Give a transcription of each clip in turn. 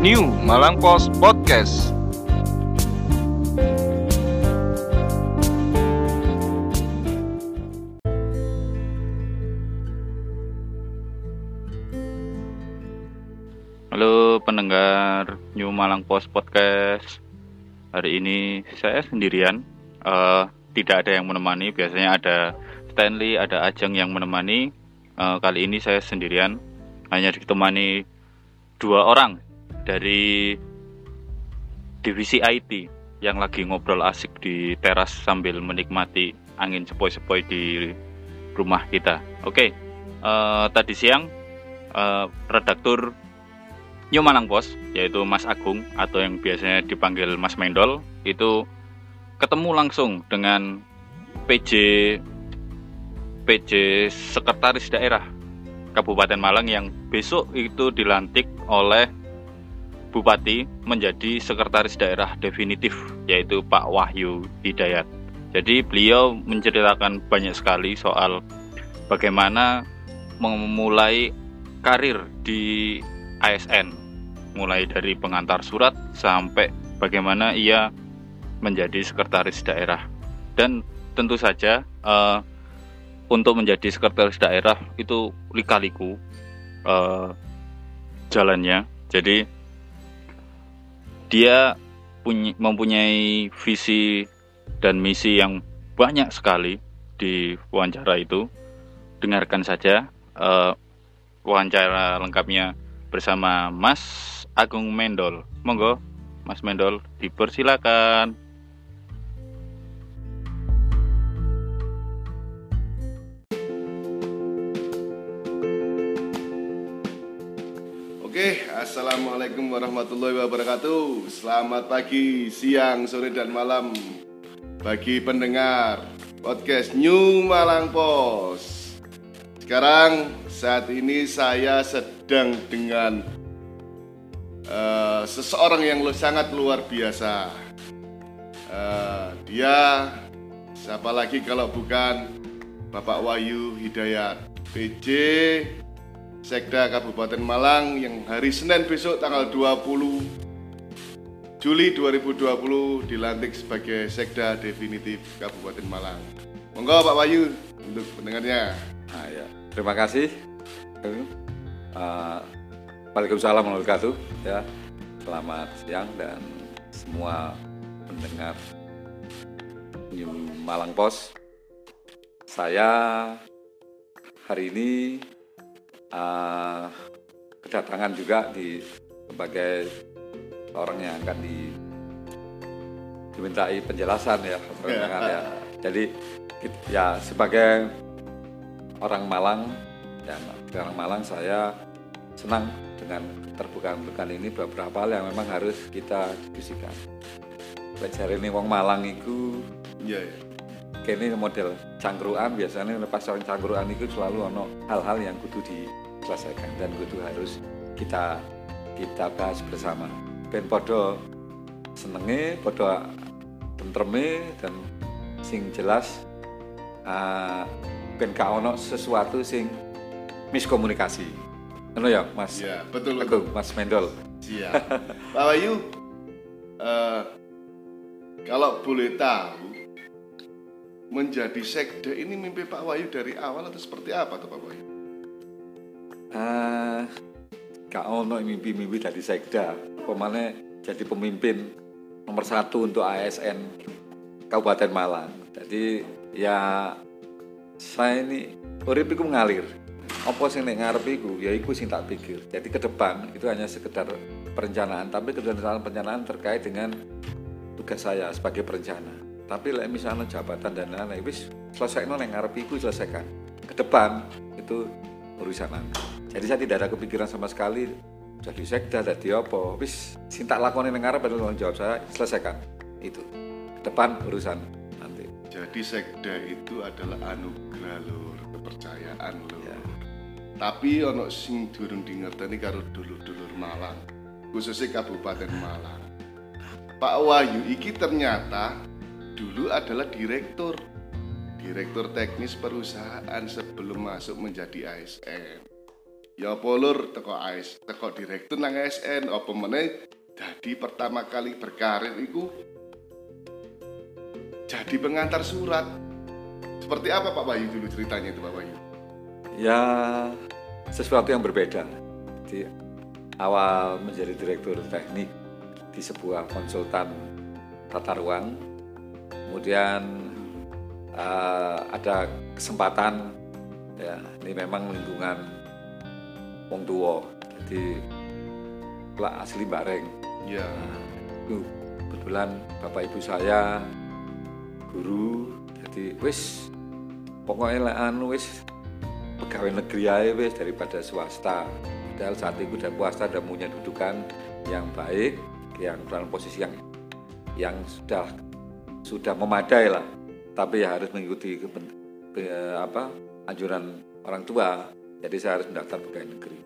New Malang Post Podcast. Halo pendengar New Malang Post Podcast. Hari ini saya sendirian, uh, tidak ada yang menemani. Biasanya ada Stanley, ada Ajeng yang menemani. Uh, kali ini saya sendirian, hanya ditemani dua orang dari divisi IT yang lagi ngobrol asik di teras sambil menikmati angin sepoi-sepoi di rumah kita. Oke, uh, tadi siang uh, redaktur New Malang Pos yaitu Mas Agung atau yang biasanya dipanggil Mas Mendol itu ketemu langsung dengan PJ PJ Sekretaris Daerah Kabupaten Malang yang besok itu dilantik oleh Bupati menjadi Sekretaris Daerah definitif yaitu Pak Wahyu Hidayat. Jadi beliau menceritakan banyak sekali soal bagaimana memulai karir di ASN mulai dari pengantar surat sampai bagaimana ia menjadi sekretaris daerah dan tentu saja uh, untuk menjadi sekretaris daerah itu lika-liku uh, jalannya jadi dia punya, mempunyai visi dan misi yang banyak sekali di wawancara itu dengarkan saja uh, wawancara lengkapnya bersama Mas Agung Mendol. Monggo, Mas Mendol, dipersilakan. Oke, Assalamualaikum warahmatullahi wabarakatuh. Selamat pagi, siang, sore, dan malam. Bagi pendengar podcast New Malang Pos. Sekarang, saat ini saya sedang dengan uh, seseorang yang sangat luar biasa. Uh, dia siapa lagi kalau bukan Bapak Wahyu Hidayat, PJ Sekda Kabupaten Malang yang hari Senin besok tanggal 20 Juli 2020 dilantik sebagai Sekda definitif Kabupaten Malang. Monggo Pak Wahyu untuk pendengarnya. Nah, ya. Terima kasih. Uh, Waalaikumsalam warahmatullahi wabarakatuh. Ya, selamat siang dan semua pendengar New Malang Pos. Saya hari ini uh, kedatangan juga di sebagai orang yang akan di dimintai penjelasan ya, penjelasan ya. Jadi ya sebagai orang Malang dan orang Malang saya senang dengan terbukaan bukan ini beberapa hal yang memang harus kita diskusikan. Belajar ini wong Malang itu Iya, yeah, Kini model cangkruan biasanya lepas orang cangkruan itu selalu ono hal-hal yang kudu diselesaikan dan kudu harus kita kita bahas bersama. Ben podo senenge, podo tentreme dan sing jelas uh, ben ono sesuatu sing miskomunikasi. Halo ya, Mas. Iya, betul. Aku, Mas Mendol. Siap. Pak Wayu, uh, kalau boleh tahu, menjadi sekda ini mimpi Pak Wayu dari awal atau seperti apa tuh Pak Wayu? Uh, Kak ono mimpi-mimpi dari sekda. Pemane jadi pemimpin nomor satu untuk ASN Kabupaten Malang. Jadi ya saya ini urip mengalir apa sing nek ngarep iku ya iku sing tak pikir jadi ke depan itu hanya sekedar perencanaan tapi kedengaran perencanaan terkait dengan tugas saya sebagai perencana tapi lek misalnya jabatan dan lain-lain wis selesai nek ngarep iku selesaikan. Ke depan itu urusan anda jadi saya tidak ada kepikiran sama sekali jadi sekda jadi apa. Wis sing tak lakoni nek ngarep adalah jawab saya selesaikan. Itu. Ke depan urusan nanti. Jadi sekda itu adalah anugerah lur kepercayaan lur. Ya. Tapi ono sing durung dingerteni karo dulur-dulur Malang khususnya Kabupaten Malang. Pak Wahyu iki ternyata dulu adalah direktur direktur teknis perusahaan sebelum masuk menjadi ASN Ya apa lur teko AS, teko direktur nang ASN apa meneh jadi pertama kali berkarir iku jadi pengantar surat. Seperti apa Pak Bayu dulu ceritanya itu Pak Bayu? Ya sesuatu yang berbeda. Di awal menjadi direktur teknik di sebuah konsultan tata ruang, kemudian uh, ada kesempatan ya ini memang lingkungan wong tua jadi lah asli bareng Ya. Nah, itu kebetulan bapak ibu saya guru jadi wis pokoknya lah anu wis pegawai negeri aja wis daripada swasta. Padahal saat itu dan swasta udah punya dudukan yang baik yang dalam posisi yang yang sudah sudah memadai lah. Tapi ya harus mengikuti apa anjuran orang tua. Jadi saya harus mendaftar pegawai negeri.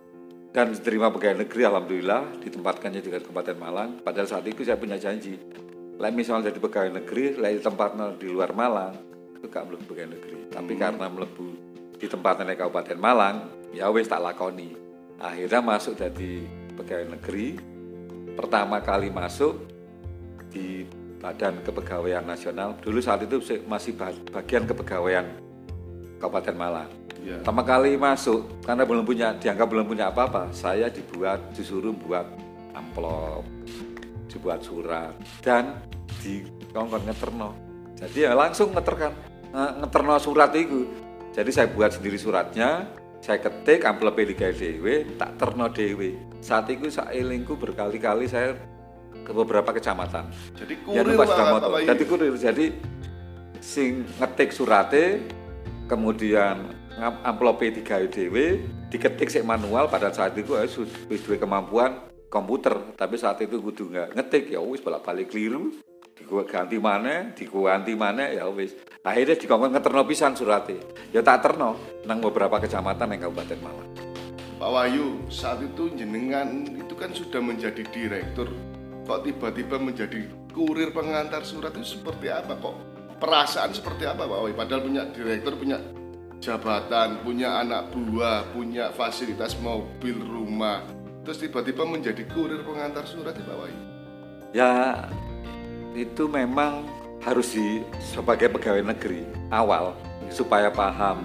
Dan diterima pegawai negeri alhamdulillah ditempatkannya juga di Kabupaten Malang. Padahal saat itu saya punya janji. Lah misalnya jadi pegawai negeri lah tempatnya di luar Malang itu gak melebu pegawai negeri. Tapi Hmm. karena melebu di tempatnya di Kabupaten Malang ya wis tak lakoni. Akhirnya masuk jadi pegawai negeri. Pertama kali masuk di Badan Kepegawaian Nasional dulu saat itu masih ba- bagian kepegawaian Kabupaten Malang Ya. Pertama kali masuk karena belum punya dianggap belum punya apa-apa, saya dibuat disuruh buat amplop, dibuat surat dan di kongkon ngeterno. Jadi ya langsung ngeterkan nge- ngeterno surat itu. Jadi saya buat sendiri suratnya, saya ketik amplopnya di dewe, tak terno dewe. Saat itu saya elingku berkali-kali saya ke beberapa kecamatan. Jadi Ya kurir lupa Pak, sudah Pak moto. Bayu. Jadi kurir. Jadi sing ngetik surate, kemudian ngam- amplope digawe dhewe, diketik sik manual pada saat itu wis duwe kemampuan komputer, tapi saat itu kudu nggak ngetik ya wis bolak-balik keliru, diganti mana, diganti mana ya wis. Akhirnya dikongkon ngeterno pisan surate. Ya tak terno nang beberapa kecamatan yang Kabupaten Malang. Pak Wahyu, saat itu jenengan itu kan sudah menjadi direktur. Kok tiba-tiba menjadi kurir pengantar surat itu seperti apa kok? Perasaan seperti apa Pak? Padahal punya direktur, punya jabatan, punya anak buah, punya fasilitas mobil, rumah. Terus tiba-tiba menjadi kurir pengantar surat Pak Wahyu. Ya itu memang harus di sebagai pegawai negeri awal supaya paham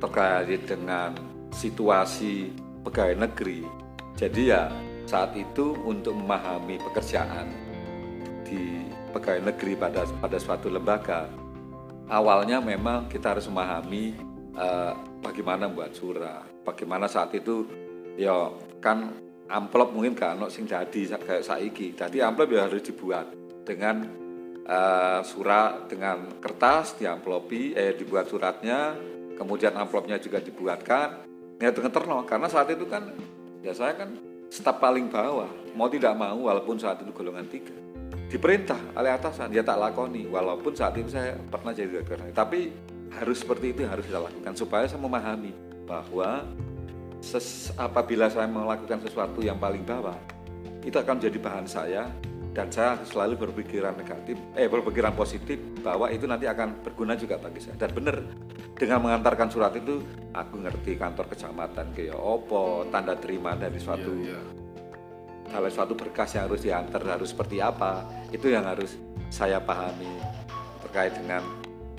terkait dengan situasi pegawai negeri. Jadi ya saat itu untuk memahami pekerjaan di pegawai negeri pada pada suatu lembaga awalnya memang kita harus memahami eh, bagaimana buat surat, bagaimana saat itu ya kan amplop mungkin kan ono sing dadi sa- kayak saiki. Dadi amplop ya harus dibuat dengan eh, surat dengan kertas diamplopi eh dibuat suratnya, kemudian amplopnya juga dibuatkan. Ya dengan terno karena saat itu kan ya saya kan staf paling bawah, mau tidak mau walaupun saat itu golongan tiga. Diperintah oleh atasan ya tak lakoni walaupun saat itu saya pernah jadi direktur tapi harus seperti itu harus kita lakukan supaya saya memahami bahwa apabila saya melakukan sesuatu yang paling bawah itu akan menjadi bahan saya dan saya selalu berpikiran negatif eh berpikiran positif bahwa itu nanti akan berguna juga bagi saya dan benar dengan mengantarkan surat itu aku ngerti kantor kecamatan kayak opo tanda terima dari suatu Iya, iya. kalau suatu berkas yang harus diantar harus seperti apa itu yang harus saya pahami terkait dengan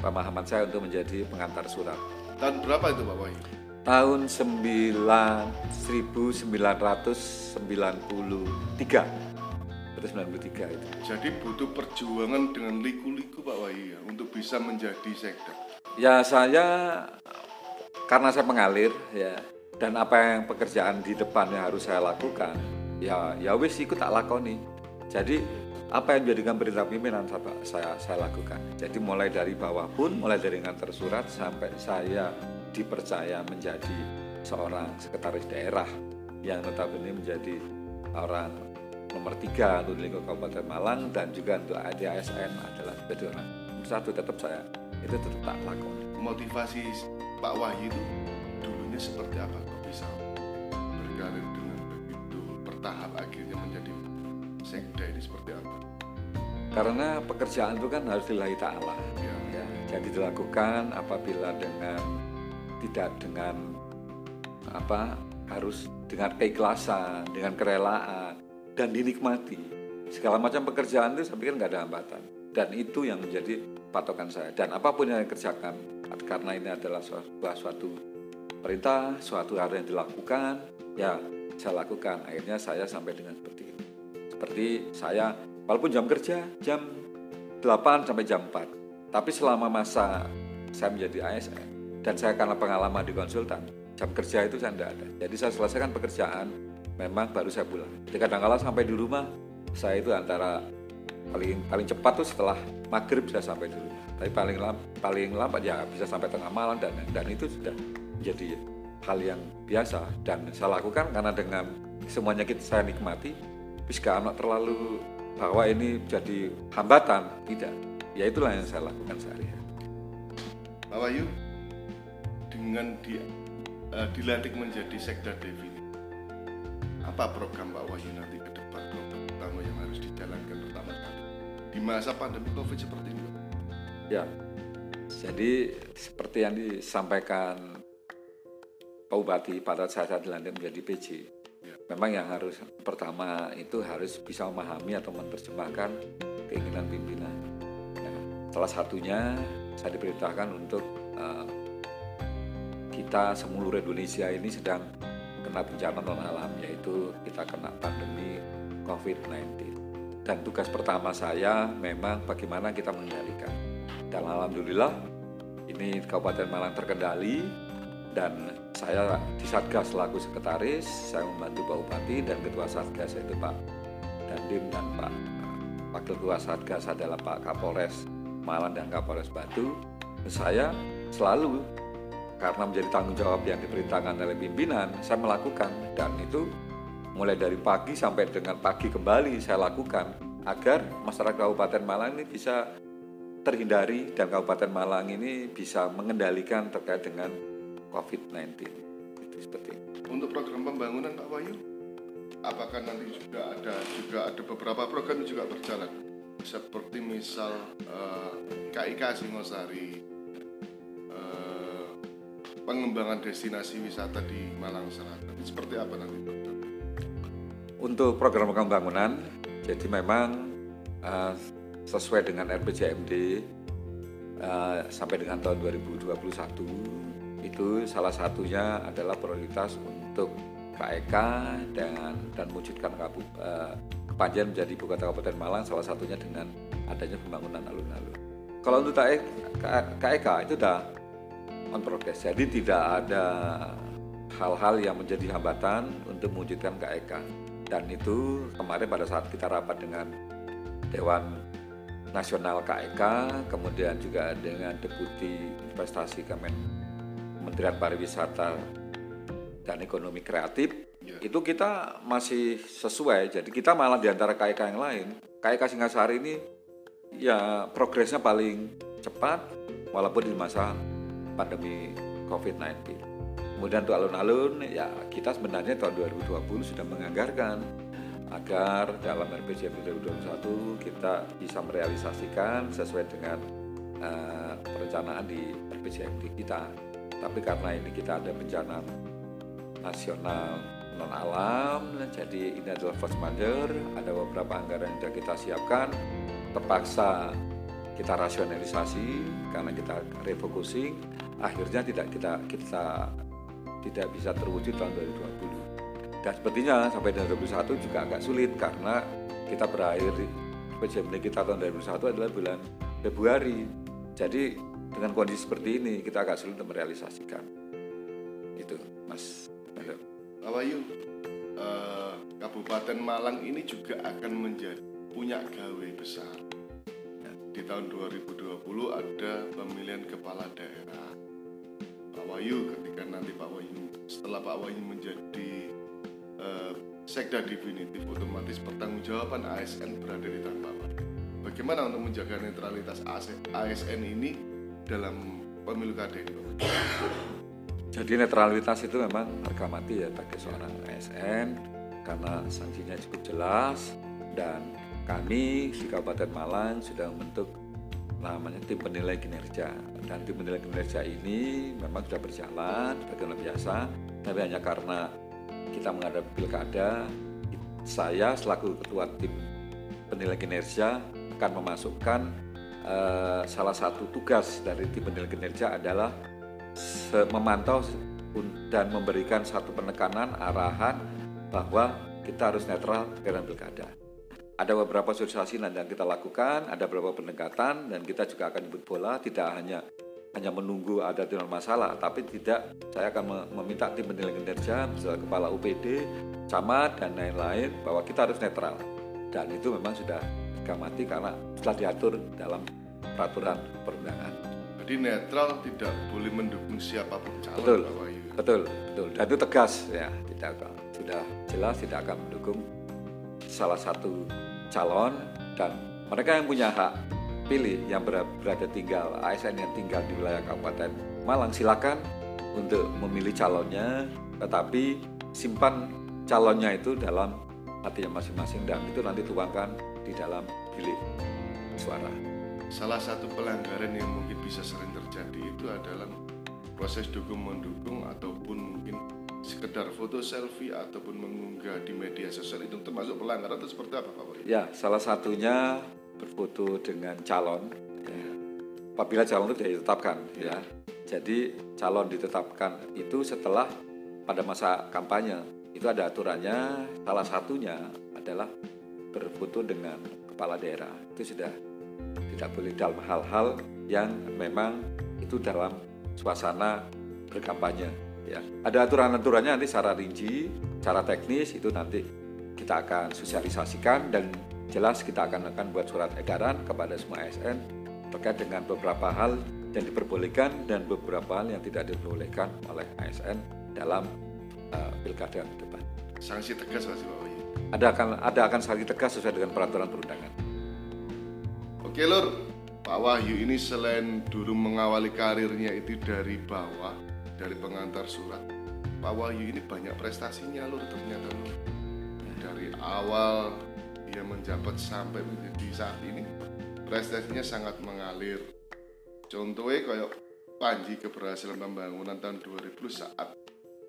pemahaman saya untuk menjadi pengantar surat Tahun berapa itu Pak Wahyu? tahun 9 1993 terus 93 itu. Jadi butuh perjuangan dengan liku-liku Pak Wahyu ya untuk bisa menjadi sekda. ya saya karena saya mengalir ya dan apa yang pekerjaan di depannya harus saya lakukan ya ya wis ikut tak lakoni. Jadi apa yang menjadikan perintah pimpinan saya, saya saya lakukan. Jadi mulai dari bawah pun mulai dari ngantar surat sampai saya dipercaya menjadi seorang sekretaris daerah yang notabene menjadi orang nomor tiga untuk di lingkup Kabupaten Malang dan juga untuk ADASN adalah nomor satu tetap saya itu tetap tak lakoni Motivasi Pak Wahyu itu dulunya seperti apa? Kok bisa berkarir dengan begitu bertahap akhirnya menjadi sekda ini seperti apa? karena pekerjaan itu kan harus lillahi ta'ala. Ya. ya, jadi dilakukan apabila dengan tidak dengan apa harus dengan keikhlasan, dengan kerelaan dan dinikmati. Segala macam pekerjaan itu saya pikir nggak ada hambatan dan itu yang menjadi patokan saya. Dan apa pun yang saya kerjakan karena ini adalah suatu, suatu perintah, suatu hal yang dilakukan, ya saya lakukan. Akhirnya saya sampai dengan seperti ini. Seperti saya, walaupun jam kerja jam 8 sampai jam 4, tapi selama masa saya menjadi ASN dan saya karena pengalaman di konsultan, jam kerja itu saya tidak ada. Jadi saya selesaikan pekerjaan, memang baru saya pulang. Jadi kadang-kala sampai di rumah, saya itu antara paling paling cepat tuh setelah maghrib bisa sampai di rumah. Tapi paling lambat, paling lambat ya bisa sampai tengah malam dan dan itu sudah menjadi hal yang biasa dan saya lakukan karena dengan semuanya kita saya nikmati bisa anak terlalu bahwa ini jadi hambatan tidak ya itulah yang saya lakukan sehari-hari Pak Wahyu dengan di, uh, dilantik menjadi sekda Devi apa program Pak Wahyu nanti ke depan program utama yang harus dijalankan pertama kali di masa pandemi COVID seperti ini ya jadi seperti yang disampaikan Pak Bupati pada saat saya dilantik menjadi PJ. Ya. Memang yang harus pertama itu harus bisa memahami atau menerjemahkan keinginan pimpinan. Nah, salah satunya saya diperintahkan untuk uh, kita seluruh Indonesia ini sedang kena bencana non alam yaitu kita kena pandemi COVID-19. Dan tugas pertama saya memang bagaimana kita mengendalikan. Dan alhamdulillah ini Kabupaten Malang terkendali dan saya di Satgas selaku sekretaris, saya membantu Pak Bupati dan Ketua Satgas yaitu Pak Dandim dan Pak Wakil Ketua Satgas adalah Pak Kapolres Malang dan Kapolres Batu. Saya selalu karena menjadi tanggung jawab yang diperintahkan oleh pimpinan, saya melakukan. Dan itu mulai dari pagi sampai dengan pagi kembali saya lakukan agar masyarakat Kabupaten Malang ini bisa terhindari dan Kabupaten Malang ini bisa mengendalikan terkait dengan COVID-19 itu seperti itu. Untuk program pembangunan Pak Wahyu, apakah nanti juga ada juga ada beberapa program juga berjalan? Seperti misal uh, eh, KIK Singosari, pengembangan destinasi wisata di Malang Selatan. Seperti apa nanti program? Untuk program pembangunan, jadi memang uh, sesuai dengan RPJMD uh, sampai dengan tahun 2021 itu salah satunya adalah prioritas untuk KEK dan dan mewujudkan kabu, eh, kepanjen menjadi ibu kota Kabupaten Malang salah satunya dengan adanya pembangunan alun-alun. Kalau untuk KEK itu sudah on progress, jadi tidak ada hal-hal yang menjadi hambatan untuk mewujudkan KEK. Dan itu kemarin pada saat kita rapat dengan Dewan Nasional KEK, kemudian juga dengan Deputi Investasi Kemen Kementerian Pariwisata dan Ekonomi Kreatif ya. itu kita masih sesuai. Jadi kita malah di antara KIK yang lain, KIK Singasari ini ya progresnya paling cepat walaupun di masa pandemi COVID-19. Kemudian untuk alun-alun ya kita sebenarnya tahun 2020 sudah menganggarkan agar dalam RPJMD 2021 kita bisa merealisasikan sesuai dengan uh, perencanaan di RPJMD kita. Tapi karena ini kita ada bencana nasional non alam jadi ini adalah force majeure ada beberapa anggaran yang sudah kita siapkan. Terpaksa kita rasionalisasi karena kita refocusing akhirnya tidak kita kita tidak bisa terwujud tahun 2020 dan sepertinya sampai 2021 juga agak sulit karena kita berakhir PJMD kita tahun 2021 adalah bulan Februari. Jadi dengan kondisi seperti ini kita agak sulit untuk merealisasikan. Itu mas Wahyu uh, Kabupaten Malang ini juga akan menjadi punya gawe besar. Di tahun 2020 ada pemilihan kepala daerah Pak Wahyu ketika nanti Pak Wahyu setelah Pak Wahyu menjadi uh, sekda definitif otomatis pertanggungjawaban ASN berada di tangan Pak Wahyu. Bagaimana untuk menjaga netralitas ASN ini dalam pemilu ini Jadi netralitas itu memang harga mati ya bagi seorang ASN karena sanksinya cukup jelas dan kami di Kabupaten Malang sudah membentuk namanya tim penilai kinerja dan tim penilai kinerja ini memang sudah berjalan bagaimana biasa tapi hanya karena kita menghadapi pilkada, saya selaku ketua tim penilai kinerja akan memasukkan uh, salah satu tugas dari tim penilai kinerja adalah memantau dan memberikan satu penekanan arahan bahwa kita harus netral dalam pilkada. Ada beberapa sosialisasi yang kita lakukan, ada beberapa pendekatan dan kita juga akan jemput bola tidak hanya hanya menunggu ada tidak masalah, tapi tidak saya akan meminta tim penilai kinerja, misalnya kepala UPD, camat dan lain-lain bahwa kita harus netral. Dan itu memang sudah digamati karena sudah diatur dalam peraturan perundangan. Jadi netral tidak boleh mendukung siapa pun calon betul, Betul, betul. Dan itu tegas ya, tidak sudah jelas tidak akan mendukung salah satu calon dan mereka yang punya hak pilih yang berada tinggal ASN yang tinggal di wilayah Kabupaten Malang silakan untuk memilih calonnya tetapi simpan calonnya itu dalam hatinya masing-masing dan itu nanti tuangkan di dalam bilik suara. Salah satu pelanggaran yang mungkin bisa sering terjadi itu adalah proses dukung mendukung ataupun mungkin sekedar foto selfie ataupun mengunggah di media sosial itu termasuk pelanggaran atau seperti apa Pak Wali? Ya, salah satunya berfoto dengan calon ya. apabila calon itu ditetapkan ya. ya. Jadi calon ditetapkan itu setelah pada masa kampanye itu ada aturannya salah satunya adalah berfoto dengan kepala daerah itu sudah tidak boleh dalam hal-hal yang memang itu dalam suasana berkampanye ya ada aturan-aturannya nanti secara rinci secara teknis itu nanti kita akan sosialisasikan dan jelas kita akan akan buat surat edaran kepada semua ASN terkait dengan beberapa hal yang diperbolehkan dan beberapa hal yang tidak diperbolehkan oleh ASN dalam uh, pilkada ke depan. Sanksi tegas masih Pak Wahyu? Ada akan ada akan sanksi tegas sesuai dengan peraturan perundangan. Oke Lur, Pak Wahyu ini selain dulu mengawali karirnya itu dari bawah, dari pengantar surat, Pak Wahyu ini banyak prestasinya Lur ternyata Lur. Dari awal dia menjabat sampai menjadi saat ini prestasinya sangat mengalir. Contohnya kayak Panji keberhasilan pembangunan tahun 2000 saat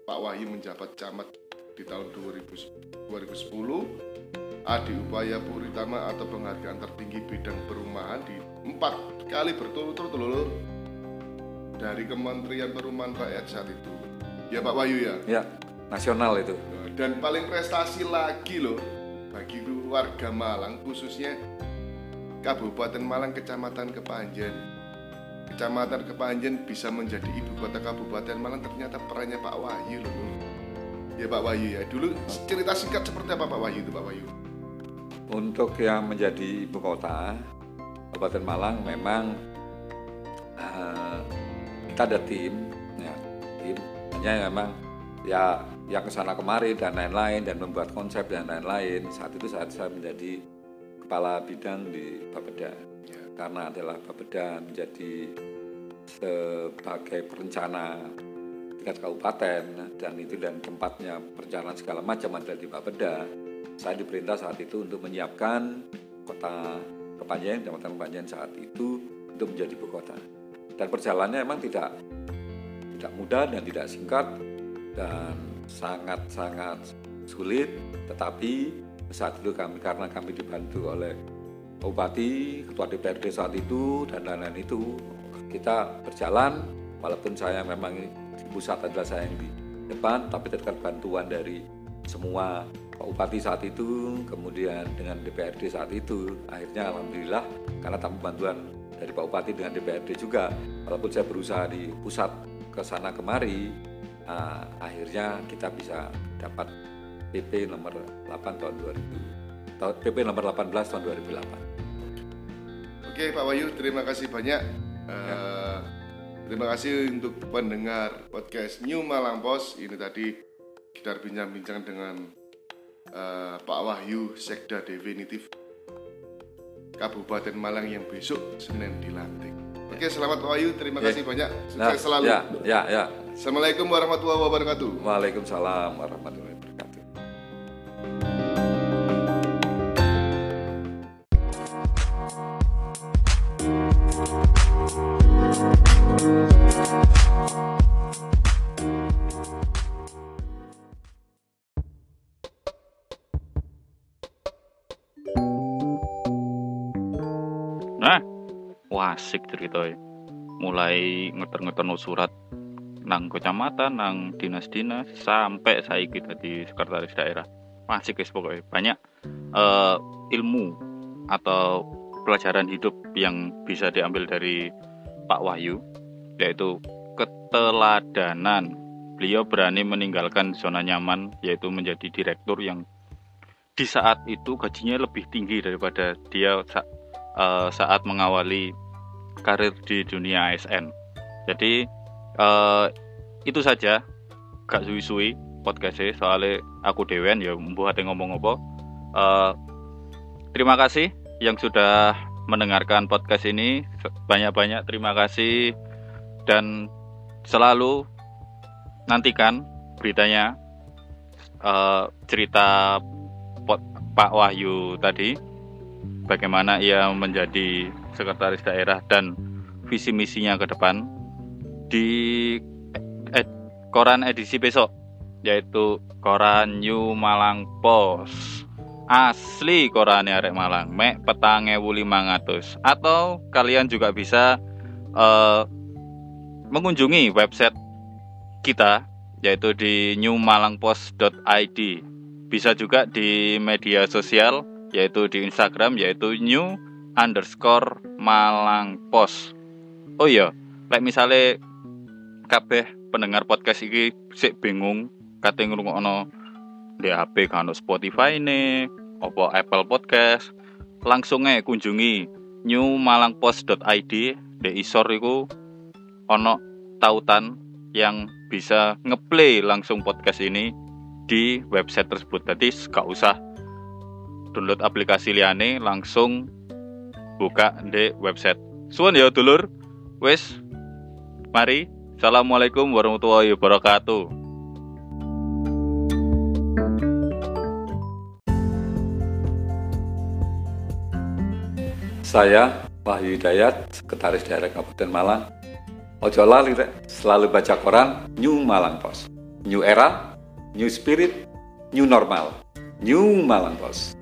Pak Wahyu menjabat camat di tahun 2000, 2010 Adi Upaya Puritama atau penghargaan tertinggi bidang perumahan di empat kali berturut-turut lulur dari Kementerian Perumahan Rakyat saat itu. Ya Pak Wahyu ya? Ya nasional itu. Dan paling prestasi lagi loh bagi warga Malang khususnya Kabupaten Malang Kecamatan Kepanjen. Kecamatan Kepanjen bisa menjadi ibu kota Kabupaten Malang ternyata perannya Pak Wahyu loh. Ya Pak Wahyu ya. Dulu cerita singkat seperti apa Pak Wahyu itu Pak Wahyu? Untuk yang menjadi ibu kota Kabupaten Malang memang uh, kita ada tim ya tim. Hanya memang ya yang ke sana kemari dan lain-lain dan membuat konsep dan lain-lain. Saat itu saat saya menjadi kepala bidang di Bapeda. Ya, karena adalah Bapeda menjadi sebagai perencana tingkat kabupaten dan itu dan tempatnya perencanaan segala macam ada di Bapeda. Saya diperintah saat itu untuk menyiapkan kota Kepanjen, Kecamatan Kepanjen saat itu untuk menjadi ibu kota dan perjalanannya memang tidak tidak mudah dan tidak singkat dan sangat-sangat sulit. Tetapi saat itu kami karena kami dibantu oleh Bupati, Ketua DPRD saat itu dan lain-lain itu kita berjalan. Walaupun saya memang di pusat adalah saya yang di depan tapi tetap bantuan dari semua Pak Bupati saat itu kemudian dengan DPRD saat itu. Akhirnya Alhamdulillah karena tanpa bantuan dari Pak Bupati dengan DPRD juga. Walaupun saya berusaha di pusat ke sana kemari uh, akhirnya kita bisa dapat PP nomor 8 tahun 2000 tahun PP nomor 18 tahun 2008 Oke Pak Wahyu terima kasih banyak. Ya. uh, terima kasih untuk pendengar podcast New Malang Post. Ini tadi kita bincang-bincang dengan uh, Pak Wahyu Sekda Definitif Kabupaten Malang yang besok Senin dilantik. Oke, selamat Wahyu. Terima ya. kasih banyak. Sukses nah, selalu. Ya, ya, ya. Assalamualaikum warahmatullahi wabarakatuh. Waalaikumsalam warahmatullahi wabarakatuh. Wasik cerita mulai ngeter-ngeter surat nang kecamatan nang dinas-dinas sampai saya kita di sekretaris daerah. Masih guys pokoknya banyak uh, ilmu atau pelajaran hidup yang bisa diambil dari Pak Wahyu yaitu keteladanan. Beliau berani meninggalkan zona nyaman yaitu menjadi direktur yang di saat itu gajinya lebih tinggi daripada dia uh, saat mengawali karir di dunia ASN jadi uh, itu saja. Gak suwi-suwi podcastnya soalnya aku dewen ya membuat ngomong apa. Uh, terima kasih yang sudah mendengarkan podcast ini. Banyak-banyak terima kasih. Dan selalu nantikan beritanya uh, cerita pot, Pak Wahyu tadi. Bagaimana ia menjadi sekretaris daerah dan visi misinya ke depan di eh, koran edisi besok yaitu koran New Malang Post. Asli koran arek Malang mek petange wuli mangatus atau kalian juga bisa uh, mengunjungi website kita yaitu di newmalangpost.id bisa juga di media sosial yaitu di Instagram yaitu new underscore Malang Post oh iya like misalnya kabeh pendengar podcast ini sik bingung kate ngrungokno di HP kan Spotify ini opo Apple Podcast langsung aja kunjungi newmalangpost.id di isor iku ono tautan yang bisa ngeplay langsung podcast ini di website tersebut. Jadi gak usah download aplikasi liane langsung buka di website. Suwun ya dulur. Wes mari Assalamualaikum warahmatullahi wabarakatuh. Saya Wahyu Hidayat, Sekretaris Daerah Kabupaten Malang. Ojo lali selalu baca koran New Malang Post. New Era, New Spirit, New Normal. New Malang Post.